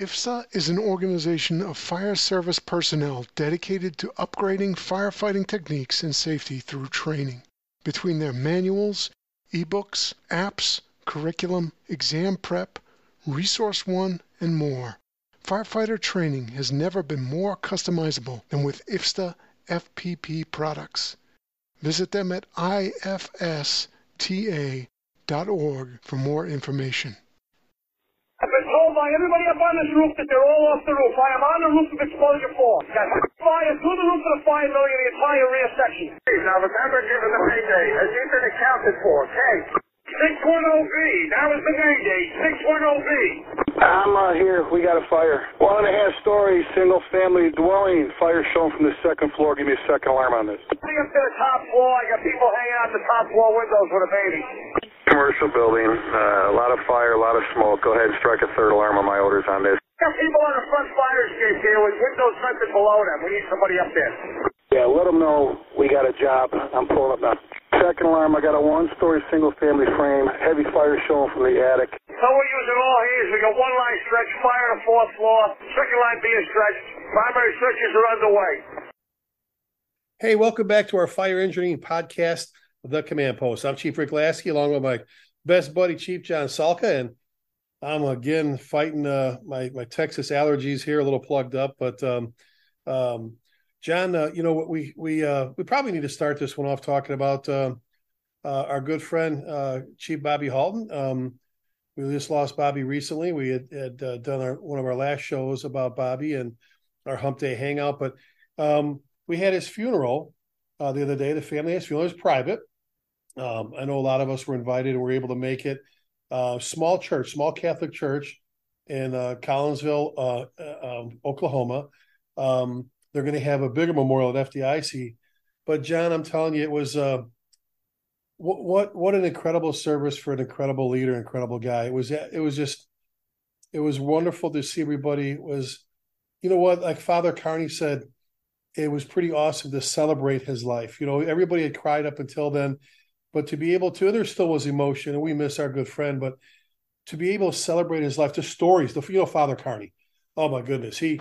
IFSTA is an organization of fire service personnel dedicated to upgrading firefighting techniques and safety through training. Between their manuals, ebooks, apps, curriculum, exam prep, Resource One, and more, firefighter training has never been more customizable than with IFSTA FPP products. Visit them at ifsta.org for more information. I've been told by everybody up on this roof that they're all off the roof. I am on the roof of exposure four. Got fire through the roof of the fire building in the entire rear section. Now remember given the payday. Has he been accounted for? Okay. 610B. That was the day date. 610B. I'm uh, here. We got a fire. One and a half story, single family dwelling. Fire shown from the second floor. Give me a second alarm on this. Getting up to the top floor. I got people hanging out the top floor windows with a baby. Commercial building. Uh, a lot of fire, a lot of smoke. Go ahead and strike a third alarm on my orders on this. Got people on the front fire escape here with windows vented below them. We need somebody up there. Yeah, let them know we got a job. I'm pulling up now. Second alarm, I got a one-story single-family frame. Heavy fire showing from the attic. So we're using all hands. We got one line stretch, fire on the fourth floor, second line being stretched. Primary searches are underway. Hey, welcome back to our fire engineering podcast, The Command Post. I'm Chief Rick Lasky, along with my best buddy, Chief John Salka, and I'm again fighting uh, my my Texas allergies here, a little plugged up. But um, um, John, uh, you know what we we uh, we probably need to start this one off talking about uh, uh our good friend uh, Chief Bobby Halton. Um, we just lost Bobby recently. We had, had done our one of our last shows about Bobby and our Hump Day hangout, but um, we had his funeral the other day. The family his funeral is private. Um, I know a lot of us were invited and were able to make it. small church, small Catholic church in Collinsville, um, Oklahoma. Um, they're going to have a bigger memorial at FDIC. But John, I'm telling you, it was uh, what what what an incredible service for an incredible leader, incredible guy. It was it was just it was wonderful to see everybody. It was you know what, like Father Carney said, it was pretty awesome to celebrate his life. You know, everybody had cried up until then, but to be able to, there still was emotion, and we miss our good friend, but to be able to celebrate his life, the stories, the you know, Father Carney. Oh my goodness, he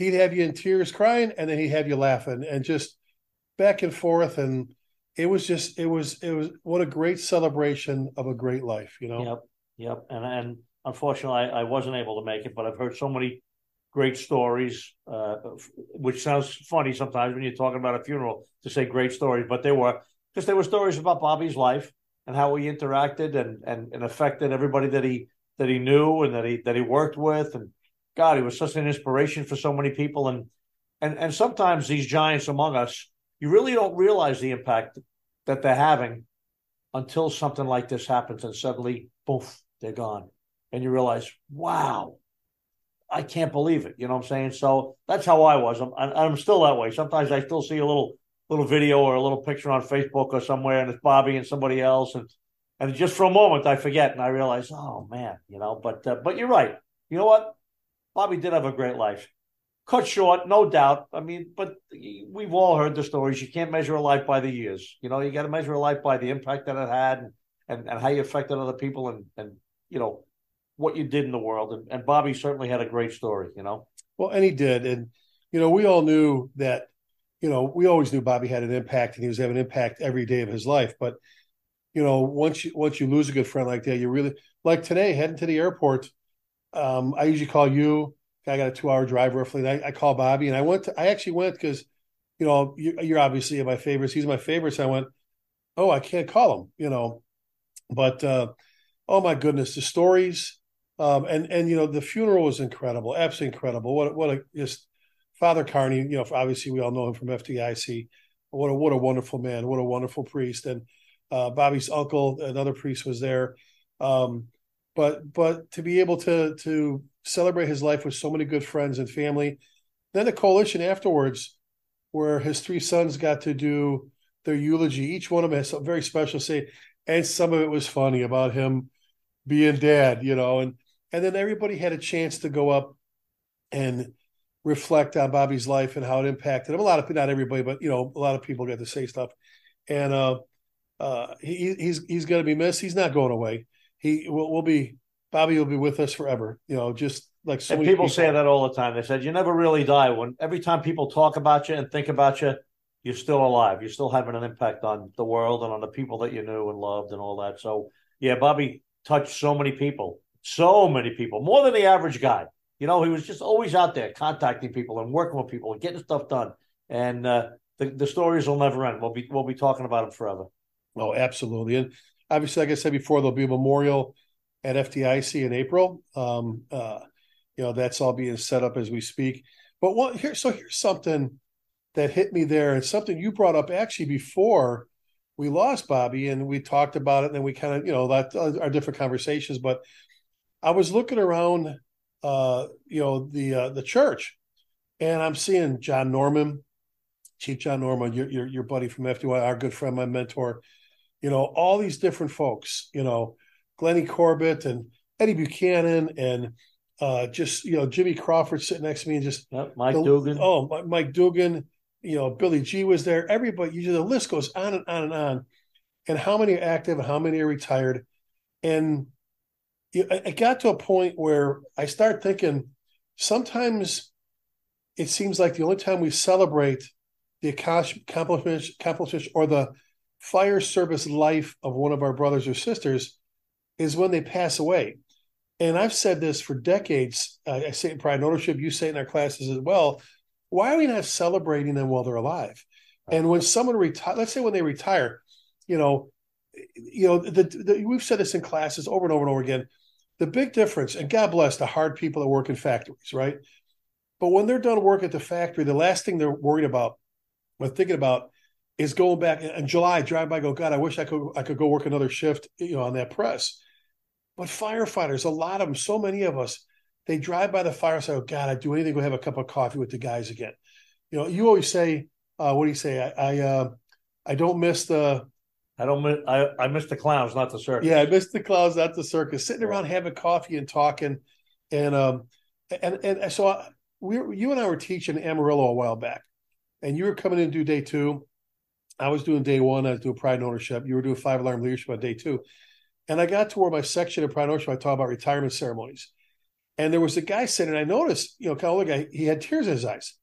he'd have you in tears crying and then he'd have you laughing and just back and forth and it was just it was it was what a great celebration of a great life you know yep yep and and unfortunately I, I wasn't able to make it but i've heard so many great stories uh, which sounds funny sometimes when you're talking about a funeral to say great stories but they were because there were stories about bobby's life and how he interacted and and, and affected everybody that he that he knew and that he that he worked with and God, he was such an inspiration for so many people. And and and sometimes these giants among us, you really don't realize the impact that they're having until something like this happens, and suddenly, poof, they're gone, and you realize, wow, I can't believe it. You know what I'm saying? So that's how I was. I'm I'm still that way. Sometimes I still see a little little video or a little picture on Facebook or somewhere, and it's Bobby and somebody else, and and just for a moment I forget and I realize, oh man, you know. But uh, but you're right. You know what? Bobby did have a great life. Cut short, no doubt. I mean, but we've all heard the stories. You can't measure a life by the years. You know, you got to measure a life by the impact that it had and, and, and how you affected other people and, and, you know, what you did in the world. And, and Bobby certainly had a great story, you know? Well, and he did. And, you know, we all knew that, you know, we always knew Bobby had an impact and he was having an impact every day of his life. But, you know, once you once you lose a good friend like that, you really like today heading to the airport um, I usually call you. I got a two hour drive roughly. I, I, call Bobby, and I went. To, I actually went because, you know, you, are obviously my favorites. He's my favorite. So I went. Oh, I can't call him. You know, but uh, oh my goodness, the stories, um, and and you know, the funeral was incredible, absolutely incredible. What what a just Father Carney. You know, obviously we all know him from FDIC. What a what a wonderful man. What a wonderful priest. And uh, Bobby's uncle, another priest, was there. Um, but but to be able to to celebrate his life with so many good friends and family then the coalition afterwards where his three sons got to do their eulogy each one of them has something very special to say and some of it was funny about him being dad you know and and then everybody had a chance to go up and reflect on bobby's life and how it impacted him a lot of not everybody but you know a lot of people got to say stuff and uh uh he, he's he's going to be missed he's not going away he will, will be Bobby will be with us forever. You know, just like so and many people, say that all the time. They said you never really die. When every time people talk about you and think about you, you're still alive. You're still having an impact on the world and on the people that you knew and loved and all that. So yeah, Bobby touched so many people, so many people, more than the average guy. You know, he was just always out there contacting people and working with people and getting stuff done. And uh, the the stories will never end. We'll be we'll be talking about him forever. Oh, absolutely. And obviously, like I said before, there'll be a memorial at FDIC in April. Um, uh, you know, that's all being set up as we speak. But what here? So here's something that hit me there, and something you brought up actually before we lost Bobby, and we talked about it, and then we kind of, you know, that uh, our different conversations. But I was looking around, uh, you know, the uh, the church, and I'm seeing John Norman, Chief John Norman, your your, your buddy from FDNY, our good friend, my mentor. You know, all these different folks. You know, Glennie Corbett and Eddie Buchanan and uh, just you know Jimmy Crawford sitting next to me and just Yep, Mike the- Dugan. Oh, Mike Dugan. You know, Billy G was there. Everybody. You the list goes on and on and on. And how many are active and how many are retired? And you, I I got to a point where I start thinking sometimes it seems like the only time we celebrate the accomplish- accomplishments, accomplishments or the fire service life of one of our brothers or sisters is when they pass away. And I've said this for decades. Uh, I say it in Pride and Ownership. You say it in our classes as well. Why are we not celebrating them while they're alive? And when someone retire, let's say when they retire, you know, you know, the, the, we've said this in classes over and over and over again. The big difference, and God bless the hard people that work in factories, right? But when they're done work at the factory, the last thing they're worried about, or thinking about, is going back in July. Drive by, go, God, I wish I could, I could go work another shift, you know, on that press. But firefighters, a lot of them, so many of us, they drive by the fire site. Oh God, I'd do anything to have a cup of coffee with the guys again. You know, you always say, uh, what do you say? I, I, uh, I don't miss the, I don't miss, I, I miss the clowns, not the circus. yeah, I miss the clowns, not the circus, sitting around having coffee and talking, and um, and and so I, we, were, you and I were teaching Amarillo a while back, and you were coming in to do day two. I was doing day one. I was doing pride and ownership. You were doing five alarm leadership on day two, and I got to where my section of pride and ownership I talk about retirement ceremonies, and there was a guy sitting. And I noticed, you know, kind of older guy. He had tears in his eyes.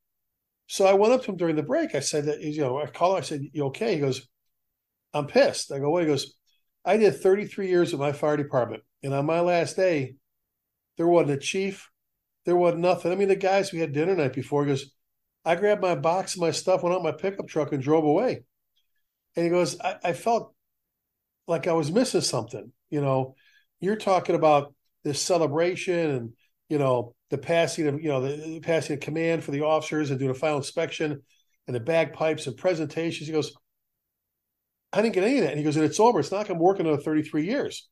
So I went up to him during the break. I said that, you know, I called him. I said, "You okay?" He goes, "I'm pissed." I go, "What?" He goes, "I did 33 years with my fire department, and on my last day, there wasn't a chief, there wasn't nothing. I mean, the guys we had dinner night before. Goes, I grabbed my box and my stuff, went out my pickup truck, and drove away. And he goes, I, I felt like I was missing something. You know, you're talking about this celebration and you know the passing of you know the, the passing of command for the officers and doing a final inspection and the bagpipes and presentations. He goes, I didn't get any of that. And he goes, and it's over. It's not like I'm working another 33 years.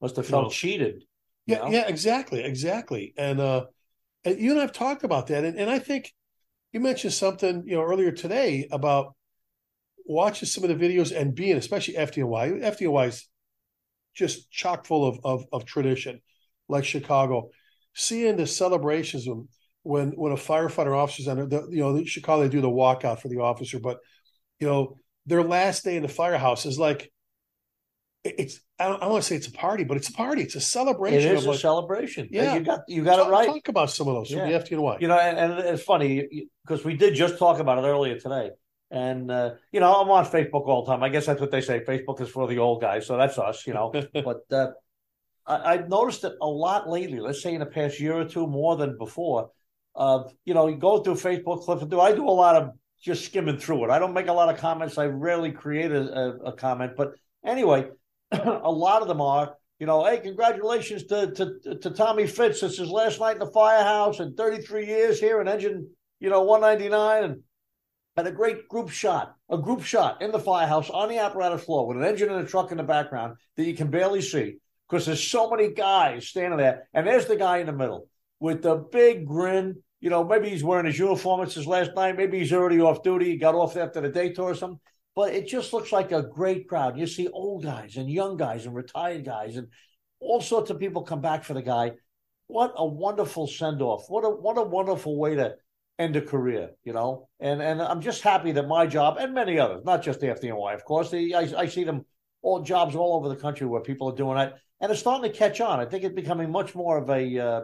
Must have felt cheated. Yeah, know? yeah, exactly, exactly. And uh and you and I've talked about that. And, and I think you mentioned something, you know, earlier today about watching some of the videos and being, especially FDNY. FDNY is just chock full of, of of tradition, like Chicago. Seeing the celebrations when when when a firefighter officer's on the you know Chicago they do the walkout for the officer, but you know their last day in the firehouse is like it's I don't, I don't want to say it's a party, but it's a party. It's a celebration It is a like celebration. Yeah. you got you got talk, it right. talk about some of those from Yeah. the FDNY. You know, and, and it's funny because we did just talk about it earlier today. And uh, you know, I'm on Facebook all the time. I guess that's what they say. Facebook is for the old guys, so that's us. You know, but uh, I, I've noticed it a lot lately. Let's say in the past year or two, more than before. Of you know, you go through Facebook clips. and Do I do a lot of just skimming through it? I don't make a lot of comments. I rarely create a, a, a comment, but anyway, a lot of them are. You know, hey, congratulations to, to to Tommy Fitz. It's his last night in the firehouse and 33 years here in engine, you know, 199 and had a great group shot, a group shot in the firehouse on the apparatus floor with an engine and a truck in the background that you can barely see because there's so many guys standing there. And there's the guy in the middle with the big grin. You know, maybe he's wearing his uniform. It's last night. Maybe he's already off duty. He got off after the day tour or something. But it just looks like a great crowd. You see old guys and young guys and retired guys and all sorts of people come back for the guy. What a wonderful send off. What a what a wonderful way to end a career, you know. And and I'm just happy that my job and many others, not just the FDNY, of course. The, I, I see them all jobs all over the country where people are doing it, and it's starting to catch on. I think it's becoming much more of a uh,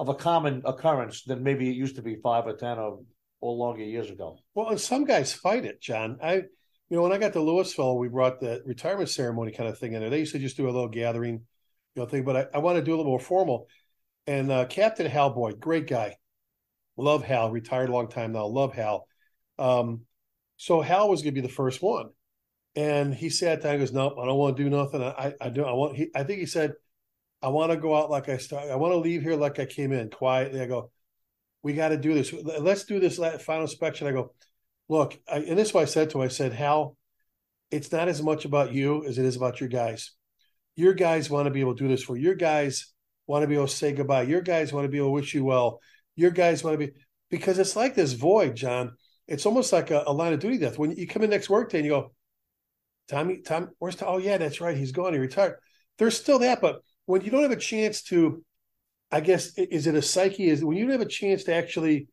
of a common occurrence than maybe it used to be five or ten or or longer years ago. Well, and some guys fight it, John. I, you know, when I got to Louisville, we brought the retirement ceremony kind of thing in there. They used to just do a little gathering, you know, thing, but I, I want to do a little more formal. And uh, Captain Hal Boyd, great guy, love Hal, retired a long time now, love Hal. Um, so Hal was going to be the first one, and he sat down. Goes, "No, I don't want to do nothing. I, I do. I want." He, I think he said, "I want to go out like I start. I want to leave here like I came in, quietly." I go, we got to do this. Let's do this final inspection. I go, look, I, and this is what I said to him. I said, Hal, it's not as much about you as it is about your guys. Your guys want to be able to do this for you. your guys want to be able to say goodbye. Your guys want to be able to wish you well. Your guys want to be because it's like this void, John. It's almost like a, a line of duty death. When you come in next workday and you go, Tommy, Tom, where's Tom? Oh yeah, that's right. He's gone. He retired. There's still that, but when you don't have a chance to I guess is it a psyche? Is when you don't have a chance to actually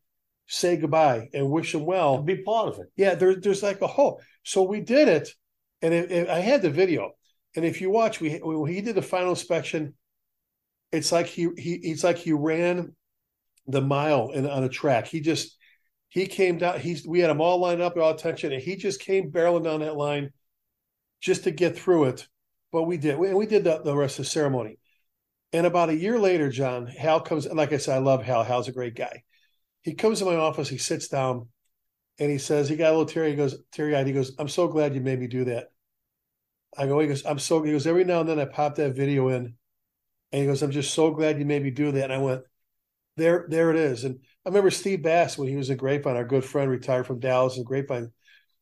say goodbye and wish them well, be part of it. Yeah, there, there's like a hole. So we did it, and it, it, I had the video. And if you watch, we when he did the final inspection, it's like he he it's like he ran the mile in, on a track. He just he came down. He's we had him all lined up, all attention, and he just came barreling down that line just to get through it. But we did, and we did the, the rest of the ceremony. And about a year later, John, Hal comes, like I said, I love Hal. Hal's a great guy. He comes to my office, he sits down, and he says, he got a little teary. He goes, teary eyed. He goes, I'm so glad you made me do that. I go, he goes, I'm so, he goes, every now and then I pop that video in, and he goes, I'm just so glad you made me do that. And I went, there, there it is. And I remember Steve Bass when he was in Grapevine, our good friend, retired from Dallas and Grapevine.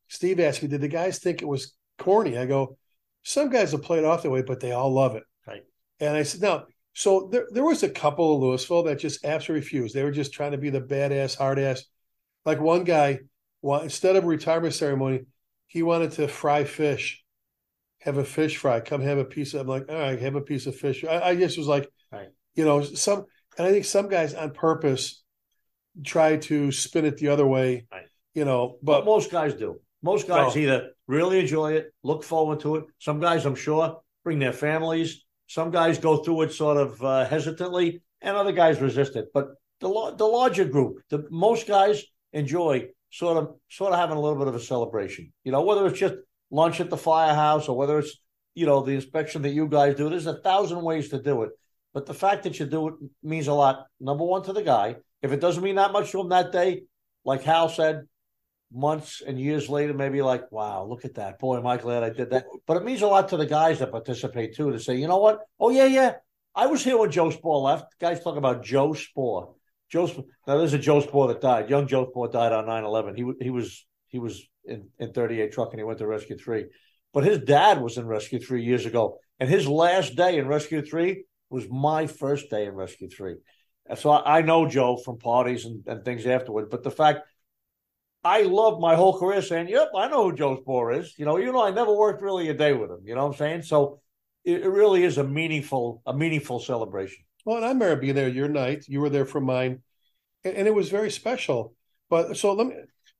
Steve asked me, did the guys think it was corny? I go, some guys will play it off that way, but they all love it. Right. And I said, no, so there, there was a couple of Louisville that just absolutely refused. They were just trying to be the badass, hard ass. Like one guy, well, instead of a retirement ceremony, he wanted to fry fish, have a fish fry, come have a piece of. I'm like, all right, have a piece of fish. I, I just was like, right. you know, some, and I think some guys on purpose try to spin it the other way, right. you know. But, but most guys do. Most guys either really enjoy it, look forward to it. Some guys, I'm sure, bring their families some guys go through it sort of uh, hesitantly, and other guys resist it. But the the larger group, the most guys enjoy sort of sort of having a little bit of a celebration. You know, whether it's just lunch at the firehouse or whether it's you know the inspection that you guys do. There's a thousand ways to do it, but the fact that you do it means a lot. Number one to the guy. If it doesn't mean that much to him that day, like Hal said, months and years later, maybe like, wow, look at that. Boy, am I glad I did that. But it means a lot to the guys that participate too to say, you know what? Oh, yeah, yeah. I was here when Joe Spor left. Guys talk about Joe Spor. Joe Spor. now there's a Joe Spor that died. Young Joe Spor died on 9-11. He he was he was in, in 38 truck and he went to Rescue 3. But his dad was in Rescue 3 years ago. And his last day in Rescue 3 was my first day in Rescue 3. And so I, I know Joe from parties and, and things afterward. But the fact I love my whole career saying, "Yep, I know who Joe Spor is." You know, you know, I never worked really a day with him. You know what I'm saying? So it, it really is a meaningful, a meaningful celebration. Well, and I remember being there your night. You were there for mine, and, and it was very special. But so let me.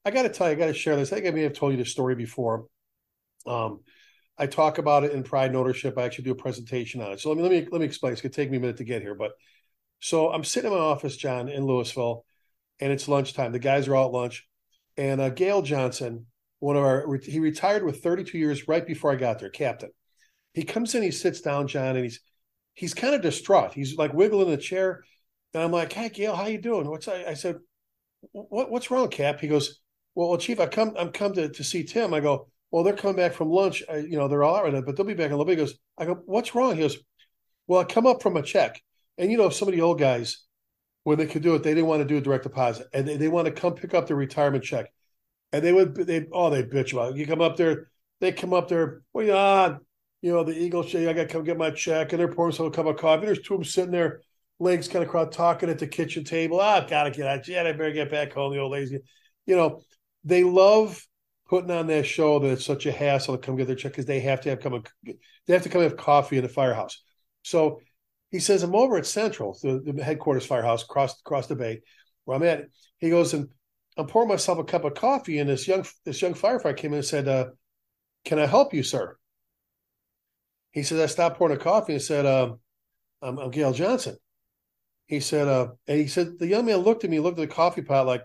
I got to tell you, I got to share this. I think I may have told you this story before. Um, I talk about it in Pride and Ownership. I actually do a presentation on it. So let me let me let me explain. It's gonna take me a minute to get here, but so I'm sitting in my office, John, in Louisville, and it's lunchtime. The guys are all at lunch and uh, Gail Johnson, one of our, he retired with 32 years right before I got there, captain. He comes in, he sits down, John, and he's he's kind of distraught. He's like wiggling the chair, and I'm like, "Hey, Gail, how you doing?" What's I, I said, "What what's wrong, Cap?" He goes, "Well, Chief, I come I'm come to to see Tim." I go, "Well, they're coming back from lunch. I, you know, they're all right, but they'll be back in a little bit." He goes, "I go, what's wrong?" He goes, "Well, I come up from a check, and you know, some of the old guys." When they could do it, they didn't want to do a direct deposit, and they, they want to come pick up their retirement check. And they would they oh they bitch about it. You come up there, they come up there, well, yeah, you know, the Eagles I gotta come get my check, and they're pouring some cup of coffee. There's two of them sitting there, legs kind of crossed, talking at the kitchen table. Ah, I've gotta get out. Yeah, I better get back home. The old ladies, you know, they love putting on that show that it's such a hassle to come get their check because they have to have come they have to come have coffee in the firehouse. So he says, I'm over at Central, the, the headquarters firehouse across across the bay where I'm at. He goes, and I'm pouring myself a cup of coffee, and this young this young firefighter came in and said, uh, "Can I help you, sir?" He said, "I stopped pouring a coffee and said, uh, I'm, I'm Gail Johnson." He said, uh, and he said the young man looked at me, looked at the coffee pot like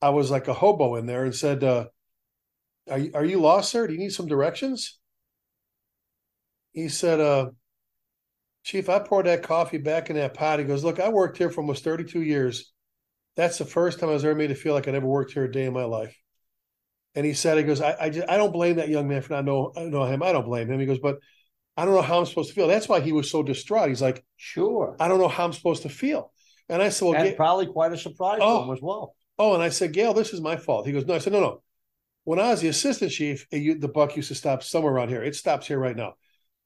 I was like a hobo in there, and said, uh, "Are you, are you lost, sir? Do you need some directions?" He said, uh, "Chief, I poured that coffee back in that pot." He goes, "Look, I worked here for almost thirty two years. That's the first time I was ever made to feel like I never worked here a day in my life." And he said, "He goes, I I, just, I don't blame that young man for not know know him. I don't blame him." He goes, "But." I don't know how I'm supposed to feel. That's why he was so distraught. He's like, Sure. I don't know how I'm supposed to feel. And I said, Well, and Ga- probably quite a surprise Oh. to him oh. as well. oh, and I said, Gail, this is my fault. He goes, No. I said, No, no. When I was the assistant chief, the buck used to stop somewhere around here. It stops here right now.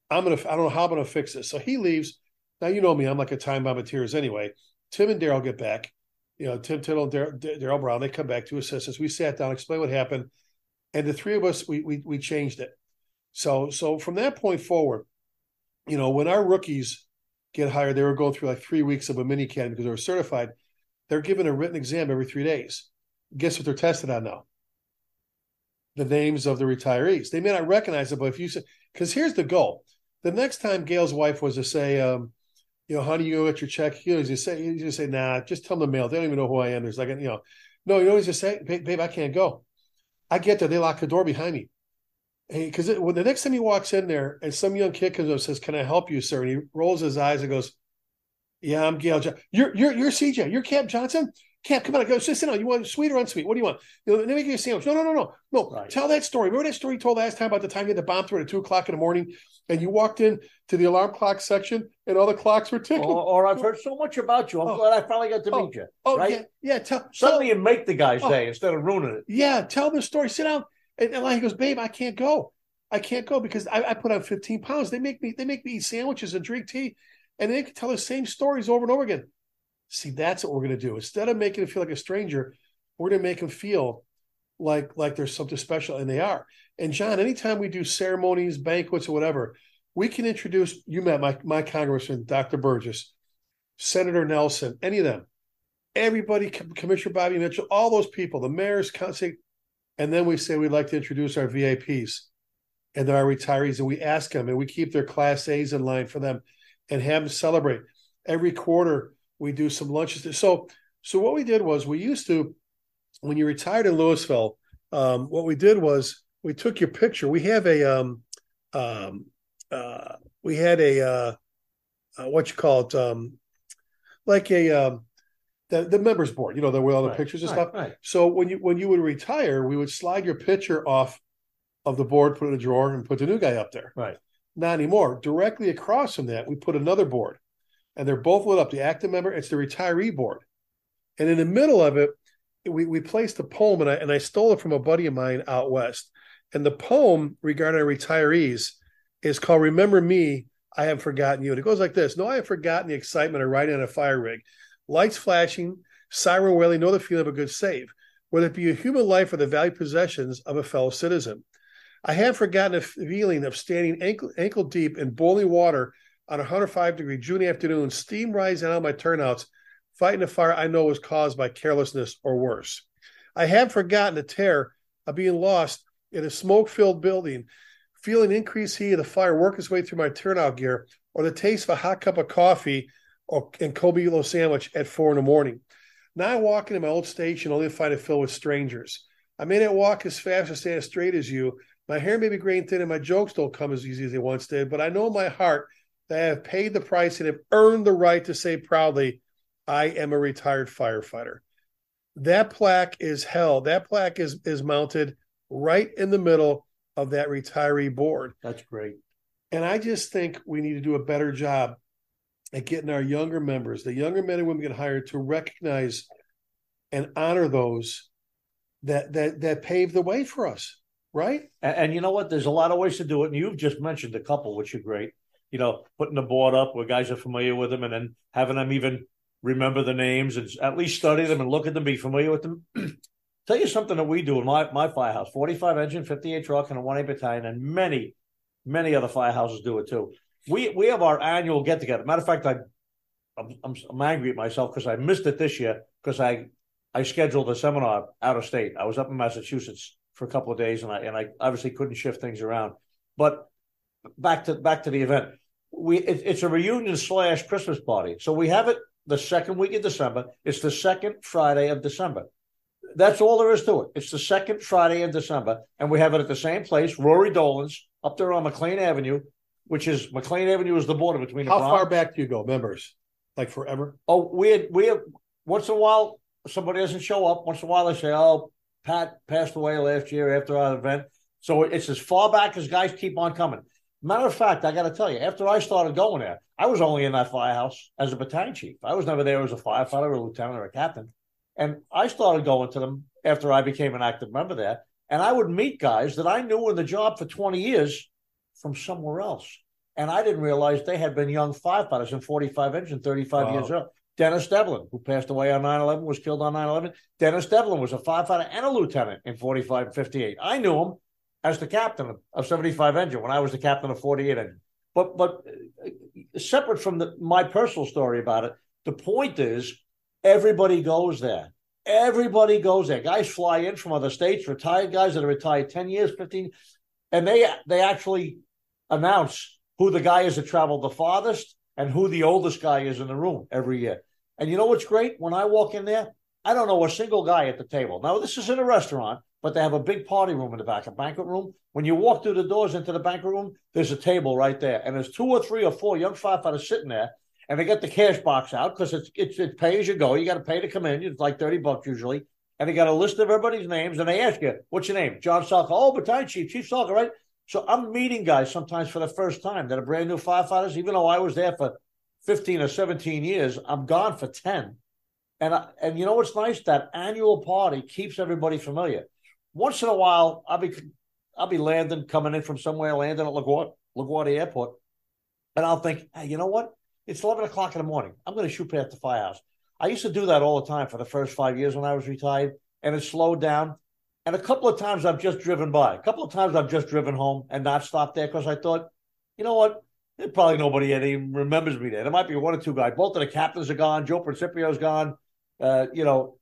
I'm gonna. I don't know how I'm gonna fix this. So he leaves. Now you know me. I'm like a time bomb of tears anyway. Tim and Daryl get back. You know, Tim Tittle, and Daryl Brown. They come back to assist us. We sat down, explain what happened, and the three of us we we we changed it. So so from that point forward, you know, when our rookies get hired, they were going through like three weeks of a mini camp because they were certified. They're given a written exam every three days. Guess what they're tested on now? The names of the retirees. They may not recognize it, but if you say, because here's the goal: the next time Gail's wife was to say, um, you know, honey, you go get your check. You know, you say, you just say, nah, just tell them the mail. They don't even know who I am. There's like, you know, no, you you just say, babe, I can't go. I get there, they lock the door behind me. Hey, because when the next time he walks in there and some young kid comes up and says, "Can I help you, sir?" and he rolls his eyes and goes, "Yeah, I'm Gail. Jo- You're you're you're CJ. You're Camp Johnson. Camp, come on, go sit down. You want sweet or unsweet? What do you want? Let me make you a sandwich. No, no, no, no, no. Right. Tell that story. Remember that story you told last time about the time you had the bomb threat at two o'clock in the morning, and you walked in to the alarm clock section, and all the clocks were ticking. Or, or I've heard so much about you. I'm Oh. glad I finally got to oh. meet you. oh right? yeah, yeah. Tell, tell Suddenly you make the guy's Oh. day instead of ruining it. yeah, tell the story. Sit down. And, and he goes, babe, I can't go. I can't go because I, I put on 15 pounds. They make me they make me eat sandwiches and drink tea, and they can tell the same stories over and over again. See, that's what we're gonna do. Instead of making them feel like a stranger, we're gonna make them feel like like there's something special, and they are. And John, anytime we do ceremonies, banquets, or whatever, we can introduce. You met my my congressman, Dr. Burgess, Senator Nelson, any of them, everybody, Commissioner Bobby Mitchell, all those people, the mayors, council, and then we say we'd like to introduce our VIPs and our retirees, and we ask them, and we keep their Class A's in line for them, and have them celebrate. Every quarter, we do some lunches. So, so what we did was we used to, when you retired in Louisville, um, what we did was we took your picture. We have a, um, um, uh, we had a, uh, uh, what you call it, um, like a, um, the, the members board, you know, the, with all the Right, pictures and right, stuff. Right. So when you when you would retire, we would slide your picture off of the board, put it in a drawer, and put the new guy up there. Right. Not anymore. Directly across from that, we put another board, and they're both lit up. The active member, it's the retiree board, and in the middle of it, we we placed a poem, and I and I stole it from a buddy of mine out west. And the poem regarding retirees is called "Remember Me." I have forgotten you. And it goes like this: No, I have forgotten the excitement of riding on a fire rig, lights flashing, siren wailing. Know the feeling of a good save, whether it be a human life or the valued possessions of a fellow citizen. I have forgotten the feeling of standing ankle, ankle deep in boiling water on a 105 degree June afternoon, steam rising out of my turnouts, fighting a fire I know was caused by carelessness or worse. I have forgotten the terror of being lost in a smoke filled building, feeling increased heat of the fire work its way through my turnout gear, or the taste of a hot cup of coffee or and cold bologna sandwich at four in the morning. Now I walk into my old station only to find it filled with strangers. I may not walk as fast or stand as straight as you. My hair may be gray and thin, and my jokes don't come as easy as they once did. But I know in my heart that have paid the price and have earned the right to say proudly, "I am a retired firefighter." That plaque is held. That plaque is is mounted right in the middle of that retiree board. That's great. And I just think we need to do a better job at getting our younger members, the younger men and women get hired, to recognize and honor those that that that paved the way for us, right? And, and you know what? There's a lot of ways to do it. And you've just mentioned a couple, which are great. You know, putting the board up where guys are familiar with them and then having them even remember the names and at least study them and look at them, be familiar with them. Tell you something that we do in my, my firehouse 45 engine, 58 truck, and a 1 A battalion, and many, many other firehouses do it too. We we have our annual get together. Matter of fact, I I'm, I'm, I'm angry at myself because I missed it this year because I I scheduled a seminar out of state. I was up in Massachusetts for a couple of days, and I and I obviously couldn't shift things around. But back to back to the event, we it, it's a reunion slash Christmas party. So we have it the second week of December. It's the second Friday of December. That's all there is to it. It's the second Friday in December, and we have it at the same place, Rory Dolan's, up there on McLean Avenue, which is McLean Avenue is the border between the How Bronx- far back do you go, members? Like forever? Oh, we had, we have once in a while somebody doesn't show up. Once in a while they say, "Oh, Pat passed away last year after our event." So it's as far back as guys keep on coming. Matter of fact, I got to tell you, after I started going there, I was only in that firehouse as a battalion chief. I was never there as a firefighter, or a lieutenant, or a captain. And I started going to them after I became an active member there. And I would meet guys that I knew in the job for 20 years from somewhere else. And I didn't realize they had been young firefighters in 45 engine, 35 Wow. years old. Dennis Devlin, who passed away on 9 11, was killed on 9 11. Dennis Devlin was a firefighter and a lieutenant in 45 and 58. I knew him as the captain of- of 75 engine when I was the captain of 48 engine. But but uh, separate from the, my personal story about it, the point is everybody goes there. Everybody goes there. Guys fly in from other states, retired guys that are retired 10 years, 15, and they they actually announce who the guy is that traveled the farthest and who the oldest guy is in the room every year. And you know what's great? When I walk in there, I don't know a single guy at the table. Now, this is in a restaurant, but they have a big party room in the back, a banquet room. When you walk through the doors into the banquet room, there's a table right there. And there's two or three or four young firefighters sitting there. And they get the cash box out because it's, it's it's pay as you go. You got to pay to come in. It's like 30 bucks usually. And they got a list of everybody's names. And they ask you, what's your name? John Salka. Oh, battalion chief, Chief Salka, right? So I'm meeting guys sometimes for the first time that are brand new firefighters, even though I was there for 15 or 17 years, I'm gone for 10. And I, and you know what's nice? That annual party keeps everybody familiar. Once in a while, I'll be I'll be landing, coming in from somewhere, landing at LaGuardia, LaGuardia Airport, and I'll think, hey, you know what? It's 11 o'clock in the morning. I'm going to shoot past the firehouse. I used to do that all the time for the first five years when I was retired, and it slowed down. And a couple of times I've just driven by. A couple of times I've just driven home and not stopped there because I thought, you know what? There's probably nobody that even remembers me there. There might be one or two guys. Both of the captains are gone. Joe Principio's gone. Uh, you know,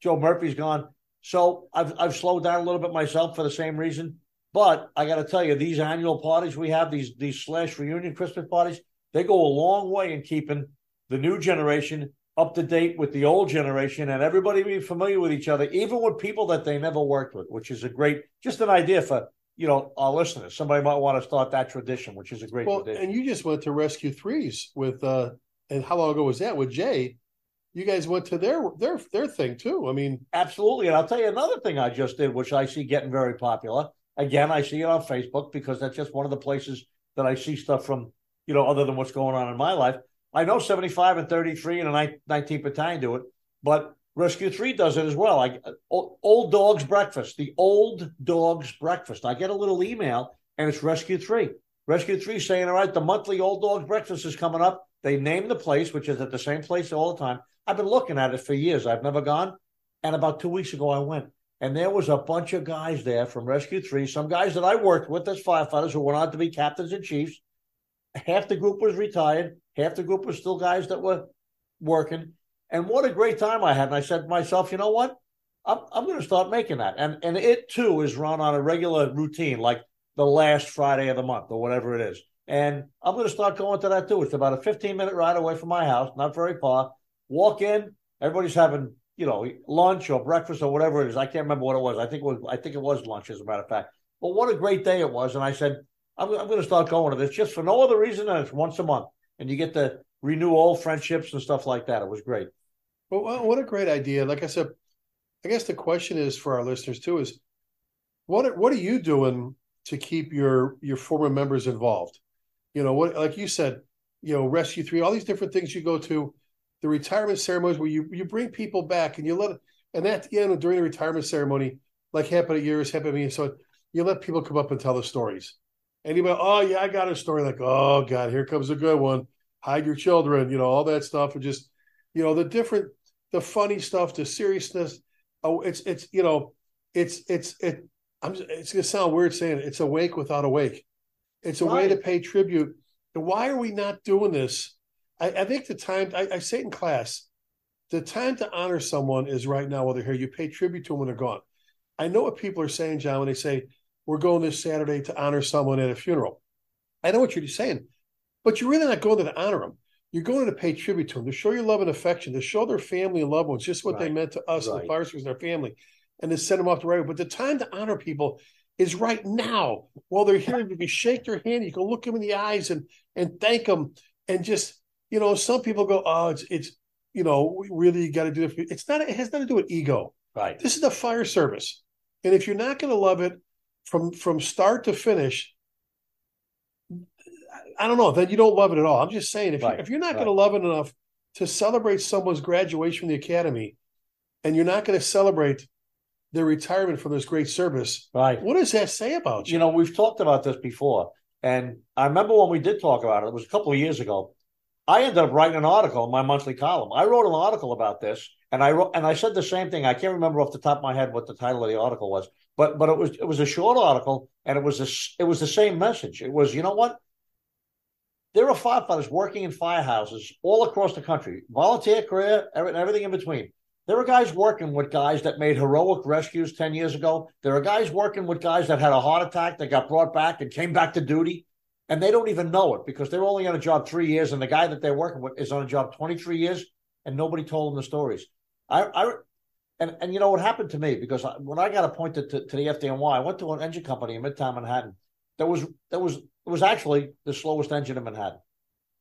Joe Murphy's gone. So I've I've slowed down a little bit myself for the same reason. But I got to tell you, these annual parties we have, these these slash reunion Christmas parties, they go a long way in keeping the new generation up to date with the old generation and everybody be familiar with each other, even with people that they never worked with, which is a great, just an idea for you know our listeners. Somebody might want to start that tradition, which is a great Well, tradition. and you just went to Rescue Threes with uh and how long ago was that with Jay? You guys went to their their their thing too. I mean, Absolutely. And I'll tell you another thing I just did, which I see getting very popular. Again, I see it on Facebook because that's just one of the places that I see stuff from, you know, other than what's going on in my life. I know 75 and 33 and a 19th battalion do it, but Rescue 3 does it as well. Old Old Dogs Breakfast, the Old Dogs Breakfast. I get a little email and it's Rescue 3. Rescue 3 saying, all right, the monthly Old Dogs Breakfast is coming up. They name the place, which is at the same place all the time. I've been looking at it for years. I've never gone. And about two weeks ago, I went. And there was a bunch of guys there from Rescue 3, some guys that I worked with as firefighters who went on to be captains and chiefs. Half the group was retired, half the group was still guys that were working. And what a great time I had. And I said to myself, you know what? I'm, I'm going to start making that. And, and it too is run on a regular routine, like the last Friday of the month or whatever it is. And I'm going to start going to that too. It's about a 15 minute ride away from my house, not very far. Walk in, everybody's having you know lunch or breakfast or whatever it is. I can't remember what it was. I think it was I think it was lunch, as a matter of fact. But what a great day it was. And I said, I'm, I'm going to start going to this just for no other reason than it's once a month, and you get to renew old friendships and stuff like that. It was great. well, what a great idea! Like I said, I guess the question is for our listeners too is what are, what are you doing to keep your your former members involved? You know, what like you said, you know, Rescue Three, all these different things you go to, the retirement ceremonies where you you bring people back and you let and at the end during the retirement ceremony, like happened at yours, happened to me, so you let people come up and tell the stories. Anybody, oh yeah, I got a story. Like, oh god, here comes a good one. Hide your children, you know, all that stuff, and just you know the different, the funny stuff, the seriousness. Oh, it's it's you know, it's it's it. I'm. It's gonna sound weird saying it. It's a wake without a wake. It's a way to pay tribute. And why are we not doing this? I, I think the time I, I say it in class, the time to honor someone is right now while they're here. You pay tribute to them when they're gone. I know what people are saying, John, when they say we're going this Saturday to honor someone at a funeral. I know what you're saying, but you're really not going there to honor them. you're going to pay tribute to them, to show your love and affection, to show their family and loved ones just what they meant to us, the Right. fire service and their family, and to send them off the right way. But the time to honor people is right now while they're here. You shake their hand, you can look them in the eyes and and thank them, and just you know, some people go, oh, it's it's you know, really got to do it. It's not. It has nothing to do with ego. Right. This is the fire service, and if you're not going to love it from from start to finish, I- I don't know. Then you don't love it at all. I'm just saying, if Right, you, if you're not right. going to love it enough to celebrate someone's graduation from the academy, and you're not going to celebrate their retirement from this great service, Right. what does that say about you? You know, we've talked about this before, and I remember when we did talk about it. It was a couple of years ago. I ended up writing an article in my monthly column. I wrote an article about this, and I wrote and I said the same thing. I can't remember off the top of my head what the title of the article was, but but it was it was a short article, and it was a, it was the same message. It was, you know what? There are firefighters working in firehouses all across the country, volunteer career, every- everything in between. There are guys working with guys that made heroic rescues 10 years ago. There are guys working with guys that had a heart attack that got brought back and came back to duty. And they don't even know it because they're only on a job three years. And the guy that they're working with is on a job 23 years and nobody told them the stories. I, I and, and you know what happened to me because I, when I got appointed to, to the FDNY, I went to an engine company in Midtown Manhattan. That was that was it was actually the slowest engine in Manhattan.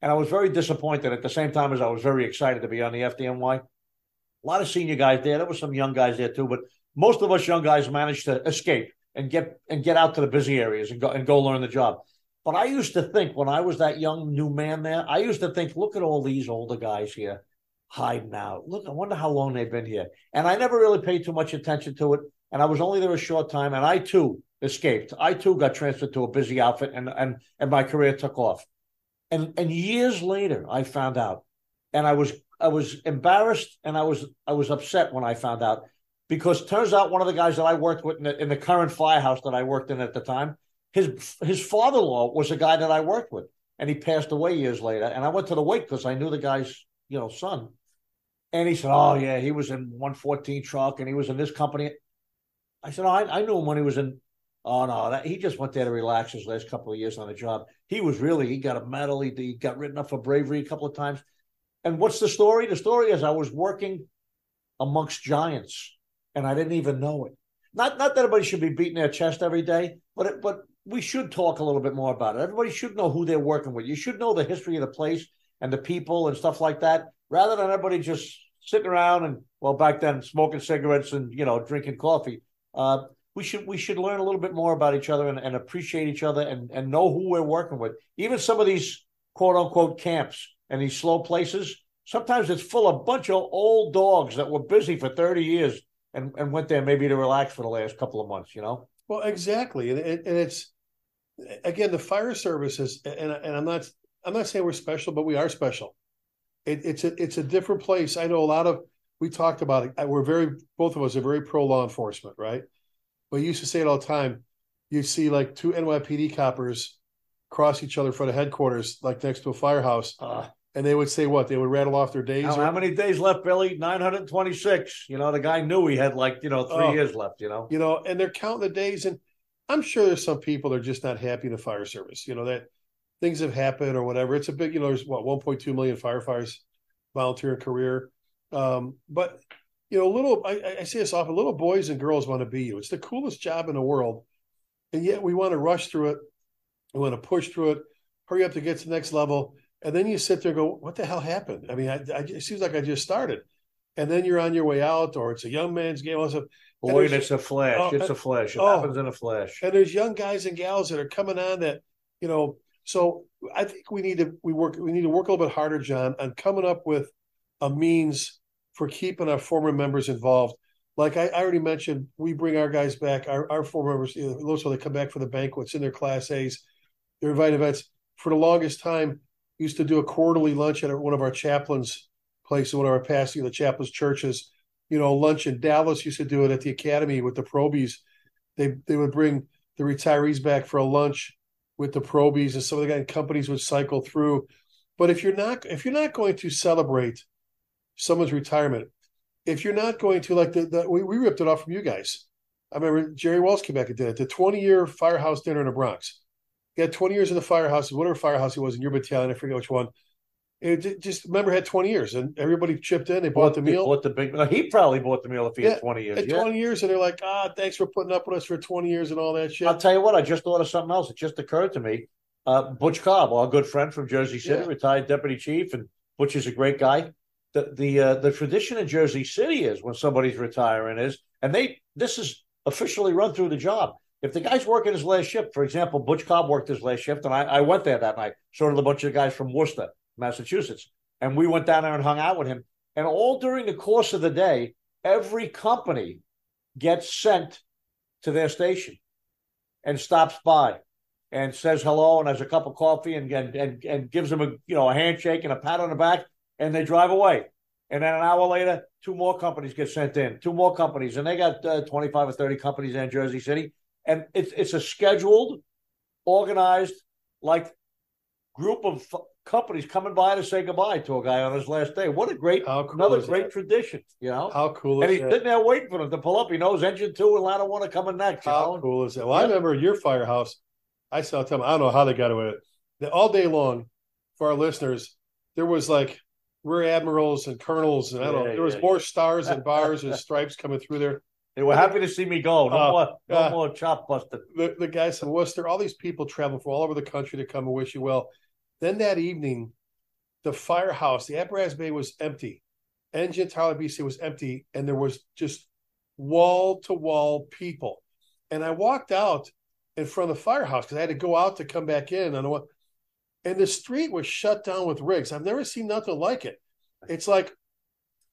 And I was very disappointed at the same time as I was very excited to be on the FDNY. A lot of senior guys there. There were some young guys there too, but most of us young guys managed to escape and get and get out to the busy areas and go and go learn the job. But I used to think when I was that young new man there, I used to think, look at all these older guys here hiding out. Look, I wonder how long they've been here. And I never really paid too much attention to it. And I was only there a short time, and I too escaped. I too got transferred to a busy outfit, and and and my career took off. And and years later, I found out, and I was I was embarrassed and I was I was upset when I found out because turns out one of the guys that I worked with in the, in the current firehouse that I worked in at the time, his his father-in-law was a guy that I worked with, and he passed away years later. And I went to the wake because I knew the guy's you know son, and he said, "Oh yeah, he was in 114 truck and he was in this company." I said, "Oh, I, I knew him when he was in." Oh no, that, he just went there to relax his last couple of years on the job. He was really he got a medal. He, he got written up for bravery a couple of times. And what's the story? The story is I was working amongst giants, and I didn't even know it. Not not that everybody should be beating their chest every day, but it, but we should talk a little bit more about it. Everybody should know who they're working with. You should know the history of the place and the people and stuff like that, rather than everybody just sitting around and well back then smoking cigarettes and you know drinking coffee. Uh, we should we should learn a little bit more about each other and, and appreciate each other and, and know who we're working with. Even some of these quote unquote camps and these slow places, sometimes it's full of a bunch of old dogs that were busy for 30 years and, and went there maybe to relax for the last couple of months, you know? Well, exactly, and and it's again the fire services, and and I'm not I'm not saying we're special, but we are special. It, it's a it's a different place. I know a lot of we talked about it. We're very both of us are very pro law enforcement, right? But you used to say it all the time. You see like two NYPD coppers cross each other for the headquarters, like next to a firehouse, Uh, and they would say what they would rattle off their days. how, how many days left, Billy? 926. You know, the guy knew he had like, you know, three Oh. years left, you know? you know, and they're counting the days. And I'm sure there's some people that are just not happy in the fire service, you know, that things have happened or whatever. It's a big, you know, there's what 1.2 million firefighters volunteer career. Um, but you know, little I, I say this often, little boys and girls want to be you. It's the coolest job in the world. And yet we want to rush through it. We want to push through it, hurry up to get to the next level. And then you sit there and go, what the hell happened? I mean, I, I, it seems like I just started. And then you're on your way out, or it's a young man's game. All this stuff. And Boy, it's a flash. oh, it's a flash. It oh. happens in a flash. and there's young guys and gals that are coming on that you know so i think we need to we work we need to work a little bit harder john on coming up with a means for keeping our former members involved like i, I already mentioned we bring our guys back our, our former members you know, so they come back for the banquets in their class a's their invite events for the longest time used to do a quarterly lunch at one of our chaplains places one of our past you know, the chaplains churches you know lunch in dallas used to do it at the academy with the probies they they would bring the retirees back for a lunch with the probies and some of the companies would cycle through. But if you're not if you're not going to celebrate someone's retirement, if you're not going to like the, the we, we ripped it off from you guys. I remember Jerry Wells came back and did it. The 20 year firehouse dinner in the Bronx. He had 20 years in the firehouse, whatever firehouse he was in your battalion, I forget which one. It just remember had 20 years and everybody chipped in. They bought the meal. Bought the big. He probably bought the meal if he Yeah, had twenty years. At yeah. 20 years, and they're like, ah, thanks for putting up with us for 20 years and all that shit. I'll tell you what. I just thought of something else. It just occurred to me. Uh, Butch Cobb, our good friend from Jersey City, Yeah. retired deputy chief, and Butch is a great guy. The the uh, the tradition in Jersey City is when somebody's retiring is, and they this is officially run through the job. If the guy's working his last shift, for example, Butch Cobb worked his last shift, and I, I went there that night. So did a bunch of guys from Worcester, Massachusetts, and we went down there and hung out with him. And all during the course of the day, every company gets sent to their station and stops by and says hello and has a cup of coffee and and and, and gives them a you know a handshake and a pat on the back and they drive away. And then an hour later, two more companies get sent in, two more companies, and they got uh, twenty five or thirty companies in Jersey City, and it's it's a scheduled, organized like group of companies coming by to say goodbye to a guy on his last day. What a great cool another great that? tradition, you know. How cool and he's that? sitting there waiting for them to pull up. He knows engine two and ladder one are coming next. How know? cool is that? Well, I remember your firehouse. I saw them. I don't know how they got away with it. All day long, for our listeners, there was like rear admirals and colonels, and I don't know. Yeah, There was yeah, more stars and bars and stripes coming through there. They were happy to see me go. No Uh, more, no uh, more chop busted. The the guys from Worcester, all these people travel from all over the country to come and wish you well. Then that evening, the firehouse, the apparatus bay was empty. Engine Tyler BC was empty, and there was just wall to wall people. And I walked out in front of the firehouse because I had to go out to come back in. And, and the street was shut down with rigs. I've never seen nothing like it. It's like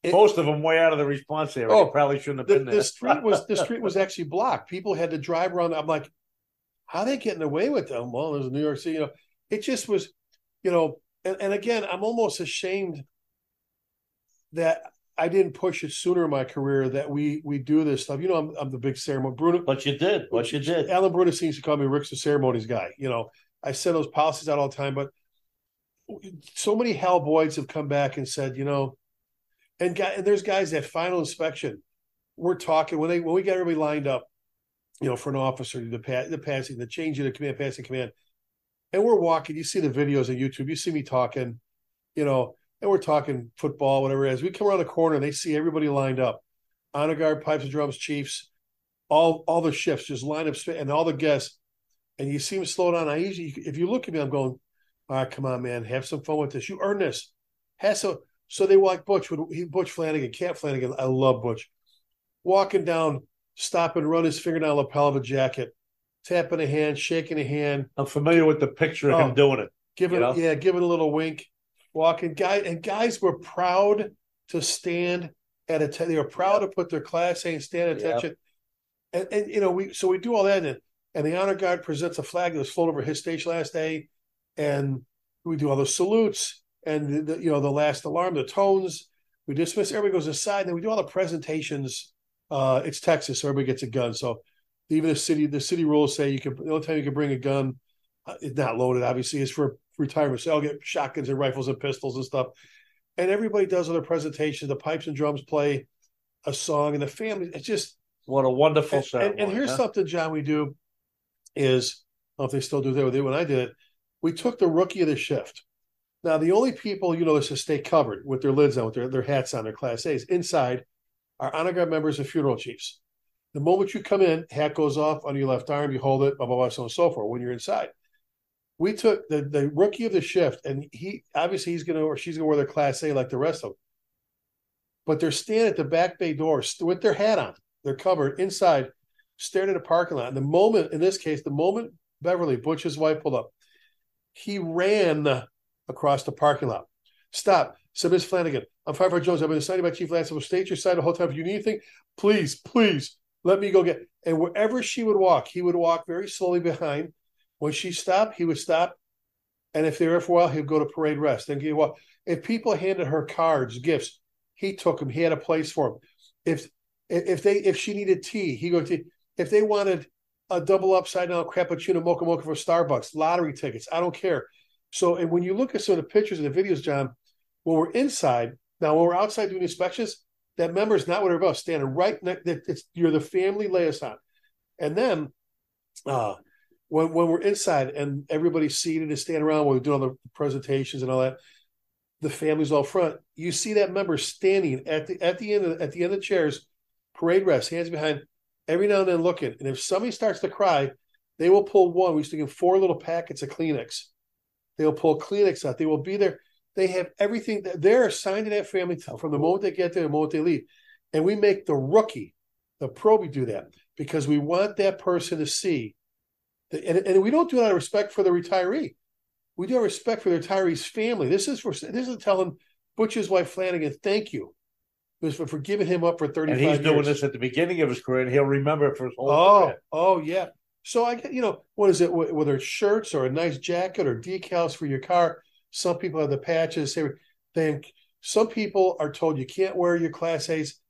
it- Most of them way out of the response area. Oh, probably shouldn't have the, been there. the street was the street was actually blocked. People had to drive around. I'm like, how are they getting away with them? Well, there's New York City. You know, it just was, you know. And, and again, I'm almost ashamed that I didn't push it sooner in my career. That we we do this stuff. You know, I'm, I'm the big ceremony. Bruno, but you did. But you did. Alan Brunacini to call me Rick's the ceremonies guy. You know, I send those policies out all the time, but so many Hal hellboys have come back and said, you know, and, guy, and there's guys that final inspection. We're talking when they when we get everybody lined up, you know, for an officer, the pa- the passing, the change of the command, passing command, and we're walking. You see the videos on YouTube. You see me talking, you know, and we're talking football, whatever it is. We come around the corner and they see everybody lined up, honor guard, pipes and drums, chiefs, all all the shifts just line up and all the guests, and you see them slow down. I usually, if you look at me, I'm going, all right, come on, man, have some fun with this. You earn this. Have some. So they walk Butch with he, Butch Flanagan, Cat Flanagan. I love Butch. Walking down, stop and run his finger down lapel of a jacket, tapping a hand, shaking a hand, I'm familiar with the picture of Oh. him doing it. giving You know? yeah, giving a little wink, walking. Guy and guys were proud to stand at a. They were proud to put their class A and stand at Yeah. attention. And, and you know we so we do all that and, and the honor guard presents a flag that was flown over his stage last day, and we do all the salutes and the, you know the last alarm, the tones. We dismiss. Everybody goes aside, and then we do all the presentations. Uh, it's Texas, so everybody gets a gun. So even the city, the city rules say you can. The only time you can bring a gun, uh, it's not loaded. Obviously, is for retirement. So I'll get shotguns and rifles and pistols and stuff. And everybody does other presentations. The pipes and drums play a song, and the family. It's just What a wonderful and, and, ceremony. and here's huh? something, John, we do is I don't know if they still do that with it when I did it. We took the rookie of the shift. Now, the only people you know notice to stay covered with their lids on, with their, their hats on, their class A's inside are honor guard members and funeral chiefs. The moment you come in, hat goes off on your left arm, you hold it, blah, blah, blah, so on and so forth when you're inside. We took the, the rookie of the shift, and he obviously he's gonna or she's gonna wear their class A like the rest of them. But they're standing at the back bay door with their hat on. They're covered inside, staring at a parking lot. And the moment, in this case, the moment Beverly, Butch's wife, pulled up, he ran across the parking lot. Stop. Said Miss Flanagan, I'm Firefighter Jones. I've been assigned by Chief Lasky. Stay at your side the whole time. If you need anything, please, please let me go get. And wherever she would walk, he would walk very slowly behind. When she stopped, he would stop. And if they were for a while, he'd go to parade rest. Then he'd walk. If people handed her cards, gifts, he took them. He had a place for them. If if they if she needed tea, he go to. If they wanted a double upside down cappuccino mocha mocha for Starbucks, lottery tickets, I don't care. So, and when you look at some of the pictures and the videos, John, when we're inside now, when we're outside doing inspections, that member is not what they're about standing right next. It's you're the family liaison, and then uh, when when we're inside and everybody's seated and standing around, when we're doing all the presentations and all that, the families all front. You see that member standing at the at the end of, at the end of the chairs, parade rest, hands behind, every now and then looking. And if somebody starts to cry, they will pull one. We used to give four little packets of Kleenex. They will pull Kleenex out. They will be there. They have everything. They're assigned to that family from the moment they get there, the moment they leave. And we make the rookie, the probie, do that because we want that person to see. The, and, and we don't do it out of respect for the retiree. We do respect for the retiree's family. This is for this is telling Butch's wife Flanagan, thank you. It was for, for giving him up for 35 And he's years. doing this at the beginning of his career, and he'll remember it for his whole Oh, career. oh yeah. So I get, you know, what is it? Whether it's shirts or a nice jacket or decals for your car. Some people have the patches. Then some people are told you can't wear your class A's.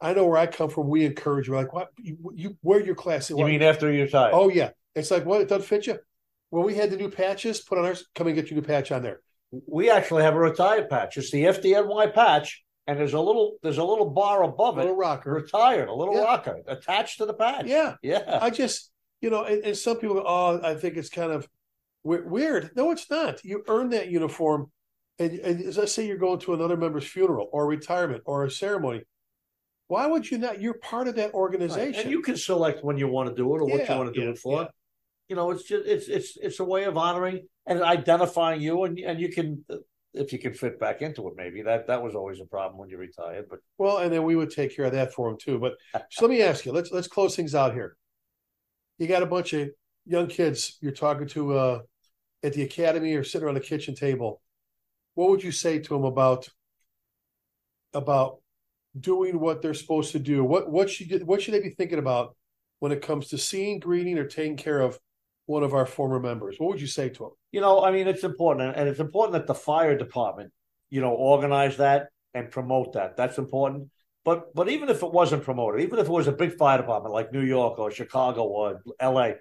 I know where I come from. We encourage you. We're like, what? You, you wear your class A. You mean after you retire? Oh yeah. It's like what? It doesn't fit you. When we had the new patches put on ours, come and get your new patch on there. we actually have a retired patch. It's the FDNY patch, and there's a little there's a little bar above it. A Little rocker. retired, a little Yeah. rocker attached to the patch. Yeah. yeah. I just, you know, and, and some people go, oh, I think it's kind of weird. No, it's not. You earn that uniform. And, and as I say, you're going to another member's funeral or retirement or a ceremony. Why would you not? You're part of that Right. organization. And you can select when you want to do it or what you want to do yeah, it for. yeah. You know, it's just it's it's it's a way of honoring and identifying you, and and you can if you can fit back into it. Maybe that that was always a problem when you retired, but well, and then we would take care of that for them too. But so let me ask you, let's let's close things out here. You got a bunch of young kids you're talking to uh, at the academy or sitting around the kitchen table. What would you say to them about about doing what they're supposed to do? What what should what should they be thinking about when it comes to seeing, greeting, or taking care of one of our former members? What would you say to them? you know, I mean, it's important, and it's important that the fire department, you know, organize that and promote that. That's important. But but even if it wasn't promoted, even if it was a big fire department like New York or Chicago or L.A.,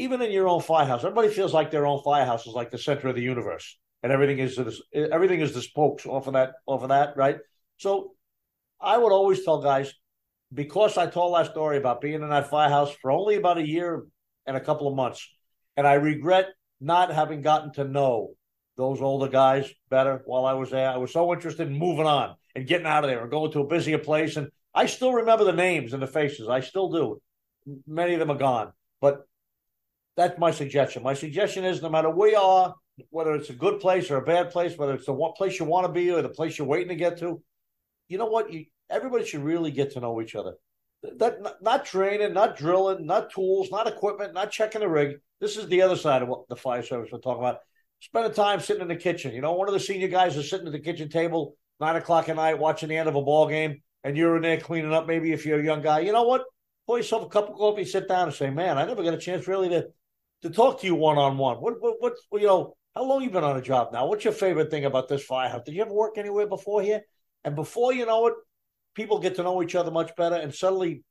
even in your own firehouse, everybody feels like their own firehouse is like the center of the universe, and everything is this, everything is the spokes off of that off of that, right? So I would always tell guys because I told that story about being in that firehouse for only about a year and a couple of months, and I regret not having gotten to know those older guys better while I was there. I was so interested in moving on and getting out of there and going to a busier place. And I still remember the names and the faces. I still do. Many of them are gone. But that's my suggestion. My suggestion is no matter where you are, whether it's a good place or a bad place, whether it's the one place you want to be or the place you're waiting to get to, you know what? You, everybody should really get to know each other. That not, training, not drilling, not tools, not equipment, not checking the rig. This is the other side of what the fire service we're talking about. Spend Spending time sitting in the kitchen. You know, one of the senior guys is sitting at the kitchen table nine o'clock at night watching the end of a ball game, and you're in there cleaning up. Maybe if you're a young guy, you know what? Pour yourself a cup of coffee, sit down, and say, "Man, I never got a chance really to to talk to you one on one. What what what you know? How long you been on a job now? What's your favorite thing about this firehouse? Did you ever work anywhere before here? And before you know it, people get to know each other much better, and suddenly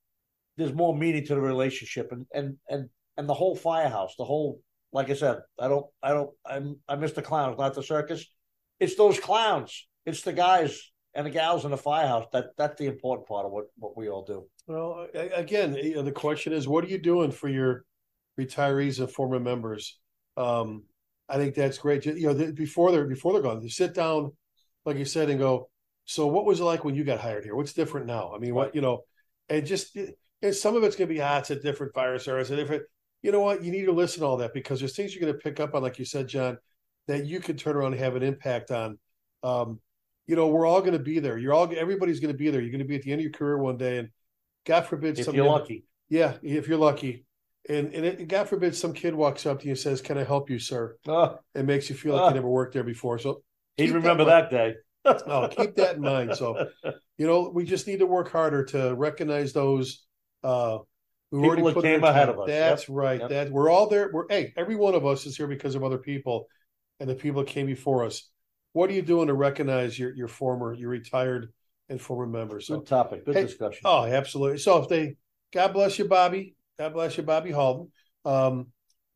there's more meaning to the relationship, and and and and the whole firehouse, the whole. Like I said, I don't, I don't, I'm, I miss the clowns, not the circus. It's those clowns. It's the guys and the gals in the firehouse. That that's the important part of what what we all do. Well, again, the question is, what are you doing for your retirees and former members? Um, I think that's great. You know, before they're before they're gone, you sit down, like you said, and go. So, what was it like when you got hired here? What's different now? I mean, what you know, and just and some of it's going to be ah, it's a different fire service, a different. You know what? You need to listen to all that because there's things you're going to pick up on, like you said, John, that you can turn around and have an impact on. Um, you know, we're all going to be there. You're all everybody's going to be there. You're going to be at the end of your career one day, and God forbid If you're lucky, yeah, if you're lucky. And and it, God forbid some kid walks up to you and says, "Can I help you, sir?" Oh, It makes you feel like Ah. you never worked there before. So he'd Keep that remember that, day. oh, keep that in mind. So you know, we just need to work harder to recognize those uh who People already put came ahead time. of us. That's right. Yep. That we're all there. We're hey, every one of us is here because of other people and the people that came before us. What are you doing to recognize your your former, your retired and former members? So Good topic. Good Hey, discussion. Oh, absolutely. So if they, God bless you, Bobby. God bless you, Bobby Halden. Um,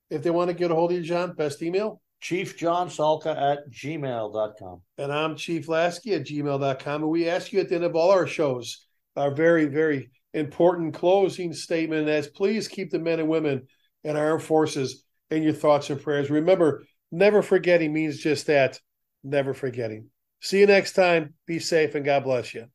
if they want to get a hold of you, John, best email. Chief John Salka at gmail.com. And I'm Chief Lasky at gmail.com. And we ask you at the end of all our shows, our very, very important closing statement as please keep the men and women in our armed forces in your thoughts and prayers. Remember, never forgetting means just that, never forgetting. See you next time. Be safe and God bless you.